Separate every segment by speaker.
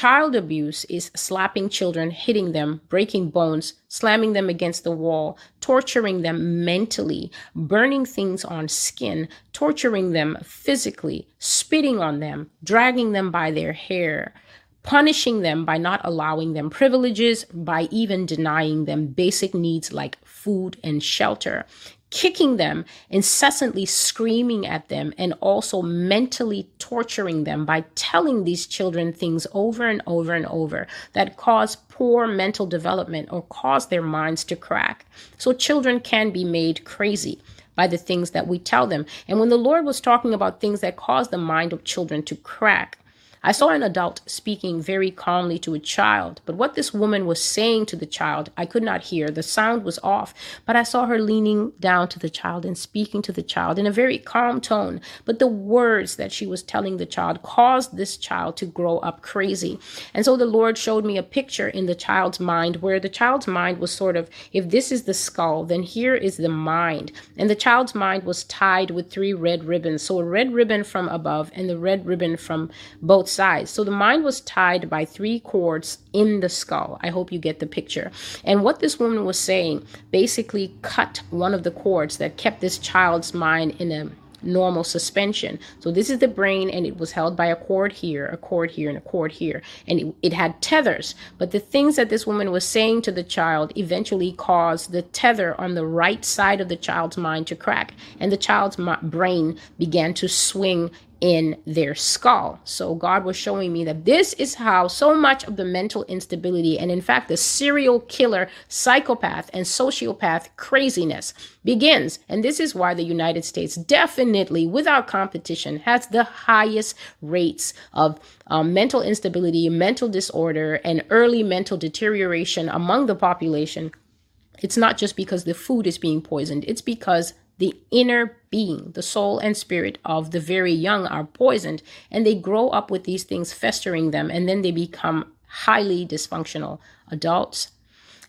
Speaker 1: Child abuse is slapping children, hitting them, breaking bones, slamming them against the wall, torturing them mentally, burning things on skin, torturing them physically, spitting on them, dragging them by their hair, punishing them by not allowing them privileges, by even denying them basic needs like food and shelter, kicking them, incessantly screaming at them, and also mentally torturing them by telling these children things over and over and over that cause poor mental development or cause their minds to crack. So children can be made crazy by the things that we tell them. And when the Lord was talking about things that cause the mind of children to crack, I saw an adult speaking very calmly to a child, but what this woman was saying to the child, I could not hear. The sound was off, but I saw her leaning down to the child and speaking to the child in a very calm tone. But the words that she was telling the child caused this child to grow up crazy. And so the Lord showed me a picture in the child's mind where the child's mind was sort of, if this is the skull, then here is the mind. And the child's mind was tied with three red ribbons. So a red ribbon from above and the red ribbon from both sides. So the mind was tied by three cords in the skull. I hope you get the picture. And what this woman was saying basically cut one of the cords that kept this child's mind in a normal suspension. So this is the brain and it was held by a cord here, a cord here, and a cord here. And it, it, had tethers. But the things that this woman was saying to the child eventually caused the tether on the right side of the child's mind to crack. And the child's brain began to swing in their skull. So God was showing me that this is how so much of the mental instability and in fact the serial killer, psychopath and sociopath craziness begins. And this is why the United States definitely without competition has the highest rates of um, mental instability, mental disorder and early mental deterioration among the population. It's not just because the food is being poisoned, it's because the inner being, the soul and spirit of the very young are poisoned and they grow up with these things festering them and then they become highly dysfunctional adults.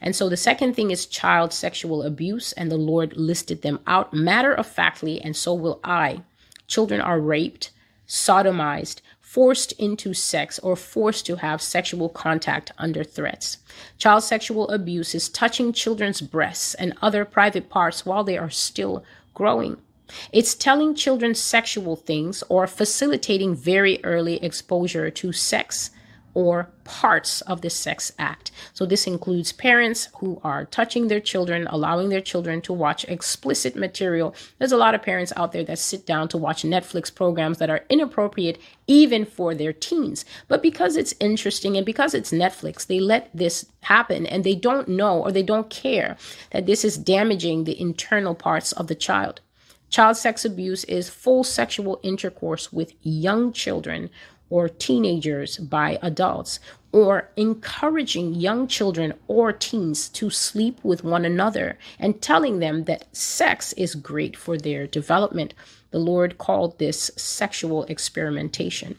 Speaker 1: And so the second thing is child sexual abuse, and the Lord listed them out matter of factly, and so will I. Children are raped, sodomized, forced into sex or forced to have sexual contact under threats. Child sexual abuse is touching children's breasts and other private parts while they are still growing. It's telling children sexual things or facilitating very early exposure to sex or parts of the sex act. So, this includes parents who are touching their children, allowing their children to watch explicit material. There's a lot of parents out there that sit down to watch Netflix programs that are inappropriate even for their teens. But because it's interesting and because it's Netflix, they let this happen and they don't know or they don't care that this is damaging the internal parts of the child. Child sex abuse is full sexual intercourse with young children or teenagers by adults, or encouraging young children or teens to sleep with one another and telling them that sex is great for their development. The Lord called this sexual experimentation.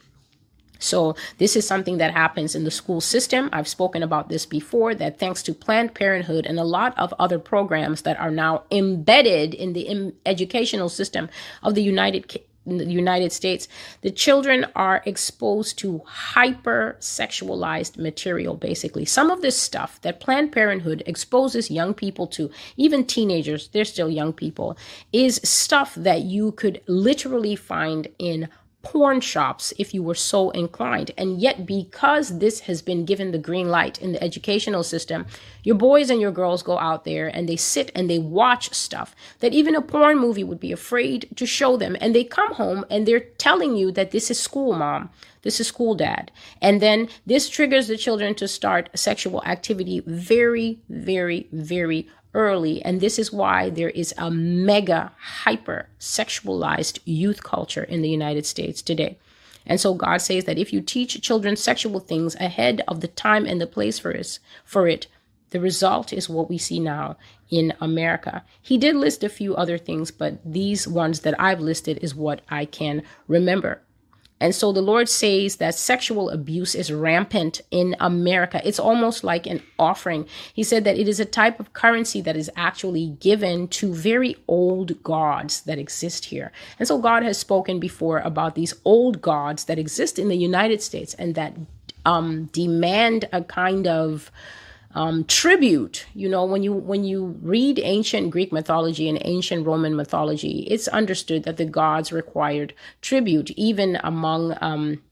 Speaker 1: So, this is something that happens in the school system. I've spoken about this before that thanks to Planned Parenthood and a lot of other programs that are now embedded in the educational system of the United in the United States, the children are exposed to hyper sexualized material, basically. Some of this stuff that Planned Parenthood exposes young people to, even teenagers, they're still young people, is stuff that you could literally find in porn shops if you were so inclined. And yet, because this has been given the green light in the educational system, your boys and your girls go out there and they sit and they watch stuff that even a porn movie would be afraid to show them. And they come home and they're telling you that this is school, mom. This is school, dad. And then this triggers the children to start sexual activity very, very, very early. And this is why there is a mega hyper sexualized youth culture in the United States today. And so God says that if you teach children sexual things ahead of the time and the place for it, for it, the result is what we see now in America. He did list a few other things, but these ones that I've listed is what I can remember. And so the Lord says that sexual abuse is rampant in America. It's almost like an offering. He said that it is a type of currency that is actually given to very old gods that exist here. And so God has spoken before about these old gods that exist in the United States and that um, demand a kind of um, tribute. You know, when you when you read ancient Greek mythology and ancient Roman mythology, it's understood that the gods required tribute, even among um,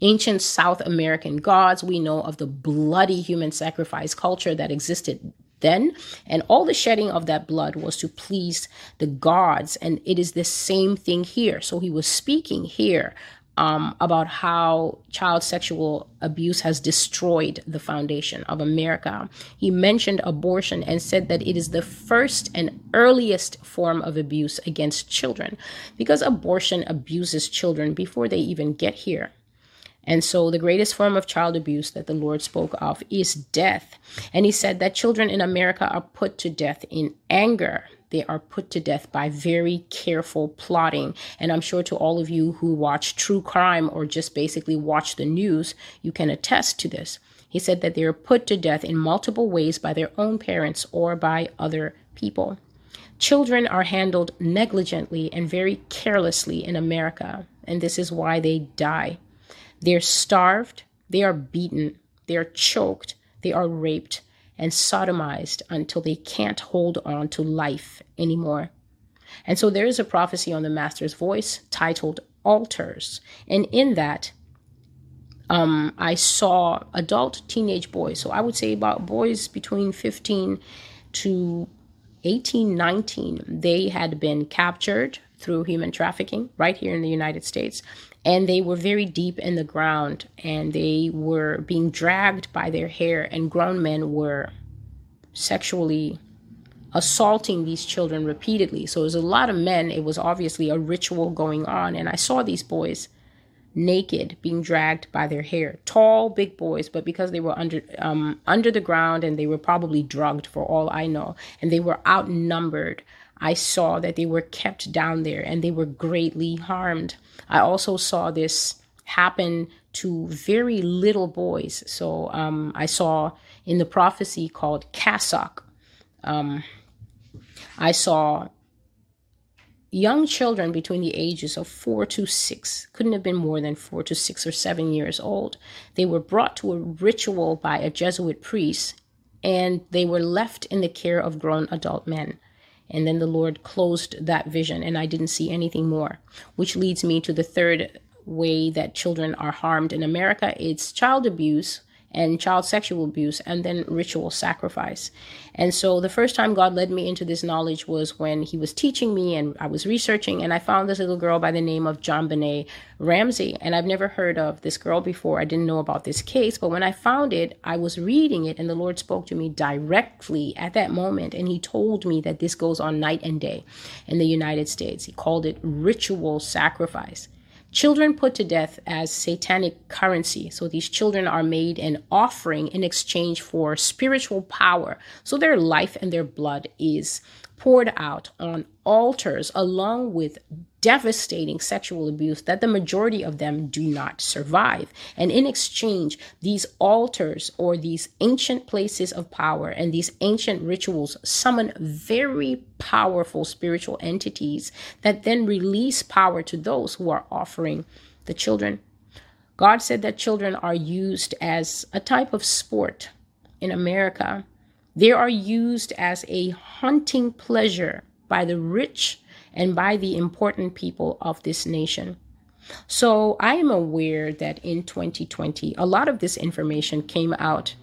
Speaker 1: ancient South American gods. We know of the bloody human sacrifice culture that existed then, and all the shedding of that blood was to please the gods, and it is the same thing here. So he was speaking here um, about how child sexual abuse has destroyed the foundation of America. He mentioned abortion and said that it is the first and earliest form of abuse against children because abortion abuses children before they even get here. And so, the greatest form of child abuse that the Lord spoke of is death. And he said that children in America are put to death in anger they are put to death by very careful plotting. And I'm sure to all of you who watch true crime or just basically watch the news, you can attest to this. He said that they are put to death in multiple ways by their own parents or by other people. Children are handled negligently and very carelessly in America, and this is why they die. They're starved, they are beaten, they are choked, they are raped, and sodomized until they can't hold on to life anymore. And so there is a prophecy on the Master's voice titled Altars. And in that, um, I saw adult teenage boys. So I would say about boys between 15 to 18, 19. They had been captured through human trafficking right here in the United States and they were very deep in the ground and they were being dragged by their hair and grown men were sexually assaulting these children repeatedly. So it was a lot of men. It was obviously a ritual going on and i saw these boys naked being dragged by their hair. Tall big boys but because they were under um, under the ground and they were probably drugged for all i know and they were outnumbered I saw that they were kept down there and they were greatly harmed. I also saw this happen to very little boys. So um, I saw in the prophecy called Cassock, um, I saw young children between the ages of four to six, couldn't have been more than four to six or seven years old. They were brought to a ritual by a Jesuit priest and they were left in the care of grown adult men. And then the Lord closed that vision, and I didn't see anything more, which leads me to the third way that children are harmed in America. It's child abuse and child sexual abuse and then ritual sacrifice. And so the first time God led me into this knowledge was when he was teaching me and I was researching and I found this little girl by the name of JonBenét Ramsey. And I've never heard of this girl before. I didn't know about this case, but when I found it, I was reading it and the Lord spoke to me directly at that moment and he told me that this goes on night and day in the United States. He called it ritual sacrifice. Children put to death as satanic currency. So these children are made an offering in exchange for spiritual power. So their life and their blood is poured out on altars along with devastating sexual abuse that the majority of them do not survive. And in exchange, these altars or these ancient places of power and these ancient rituals summon very powerful spiritual entities that then release power to those who are offering the children. God said that children are used as a type of sport in America. They are used as a hunting pleasure by the rich and by the important people of this nation. So I am aware that in 2020, a lot of this information came out.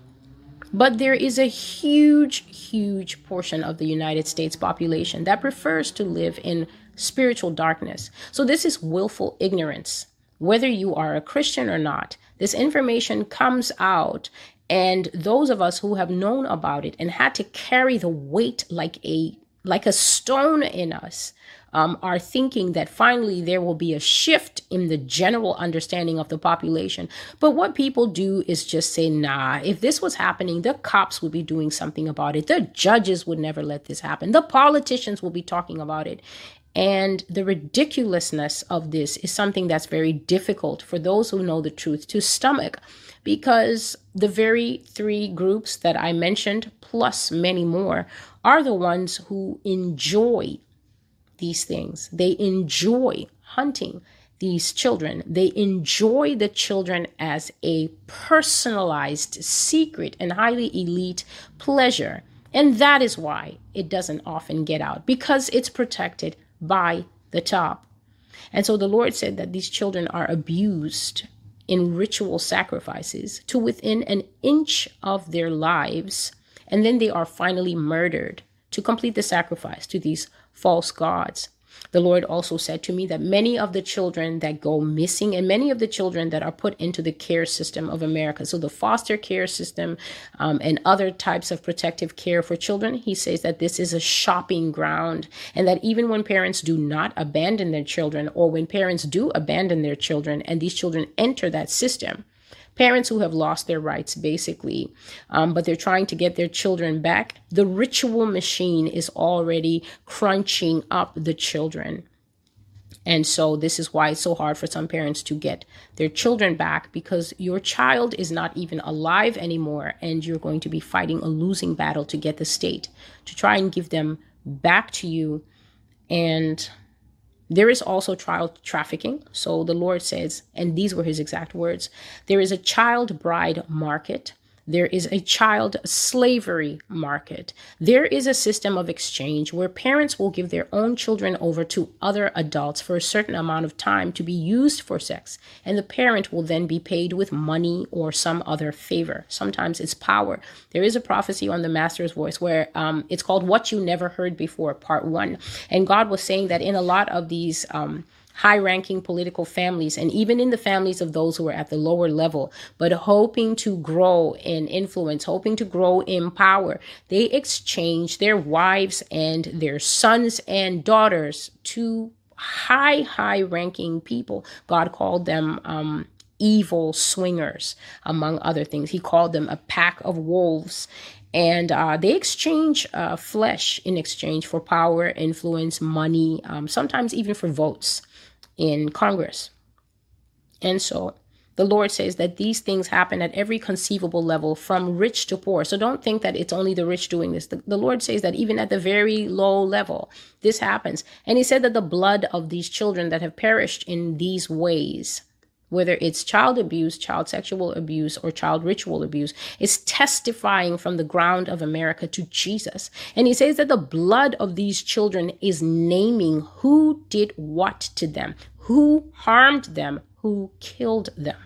Speaker 1: But there is a huge, huge portion of the United States population that prefers to live in spiritual darkness. So this is willful ignorance. Whether you are a Christian or not, this information comes out and those of us who have known about it and had to carry the weight like a like a stone in us um, are thinking that finally there will be a shift in the general understanding of the population. But what people do is just say, nah, if this was happening, the cops would be doing something about it. The judges would never let this happen. The politicians will be talking about it. And the ridiculousness of this is something that's very difficult for those who know the truth to stomach because the very three groups that I mentioned, plus many more, are the ones who enjoy these things. They enjoy hunting. these children. They enjoy the children as a personalized, secret, and highly elite pleasure. And that is why it doesn't often get out because it's protected by the top. And so the Lord said that these children are abused in ritual sacrifices to within an inch of their lives. And then they are finally murdered to complete the sacrifice to these false gods. The Lord also said to me that many of the children that go missing and many of the children that are put into the care system of America, so the foster care system um, and other types of protective care for children, he says that this is a shopping ground and that even when parents do not abandon their children or when parents do abandon their children and these children enter that system, parents who have lost their rights basically um, but they're trying to get their children back. The ritual machine is already crunching up the children. And so this is why it's so hard for some parents to get their children back because your child is not even alive anymore and you're going to be fighting a losing battle to get the state to try and give them back to you. And there is also child trafficking. So the Lord says, and these were his exact words there is a child bride market there is a child slavery market. There is a system of exchange where parents will give their own children over to other adults for a certain amount of time to be used for sex, and the parent will then be paid with money or some other favor. Sometimes it's power. There is a prophecy on the Master's Voice where um, it's called What You Never Heard Before, Part One. And God was saying that in a lot of these. Um, high ranking political families and even in the families of those who are at the lower level, but hoping to grow in influence, hoping to grow in power. They exchange their wives and their sons and daughters to high, high ranking people. God called them, um, evil swingers, among other things. He called them a pack of wolves and uh, they exchange uh, flesh in exchange for power, influence, money, um, sometimes even for votes in Congress. And so the Lord says that these things happen at every conceivable level, from rich to poor. So don't think that it's only the rich doing this. The, the, Lord says that even at the very low level, this happens. And He said that the blood of these children that have perished in these ways whether it's child abuse, child sexual abuse, or child ritual abuse, is testifying from the ground of America to Jesus. And he says that the blood of these children is naming who did what to them, who harmed them, who killed them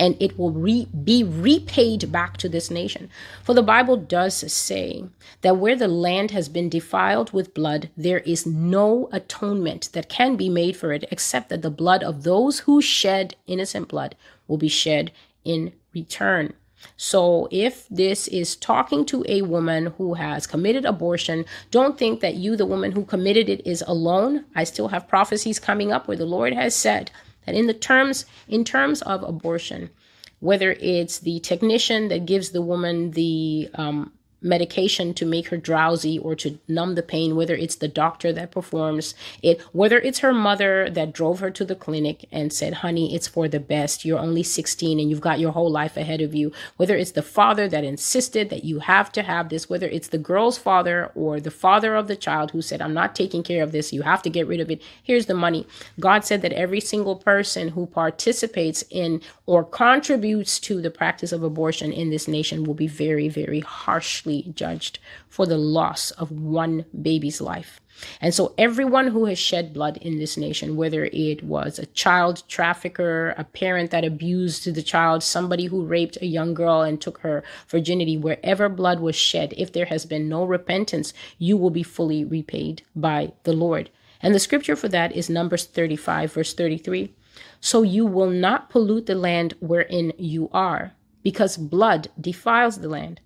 Speaker 1: and it will re- be repaid back to this nation. For the Bible does say that where the land has been defiled with blood, there is no atonement that can be made for it except that the blood of those who shed innocent blood will be shed in return. So, if this is talking to a woman who has committed abortion, don't think that you, the woman who committed it, is alone. I still have prophecies coming up where the Lord has said that in the terms in terms of abortion whether it's the technician that gives the woman the um, medication to make her drowsy or to numb the pain, whether it's the doctor that performs it, whether it's her mother that drove her to the clinic and said, honey, it's for the best. You're only 16 and you've got your whole life ahead of you, whether it's the father that insisted that you have to have this, whether it's the girl's father or the father of the child who said, I'm not taking care of this. You have to get rid of it. Here's the money. God said that every single person who participates in or contributes to the practice of abortion in this nation will be very, very harshly judged for the loss of one baby's life. And so, everyone who has shed blood in this nation, whether it was a child trafficker, a parent that abused the child, somebody who raped a young girl and took her virginity, wherever blood was shed, if there has been no repentance, you will be fully repaid by the Lord. And the scripture for that is Numbers 35, verse 33. So you will not pollute the land wherein you are, because blood defiles the land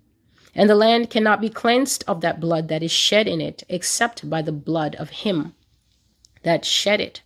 Speaker 1: and the land cannot be cleansed of that blood that is shed in it, except by the blood of him that shed it.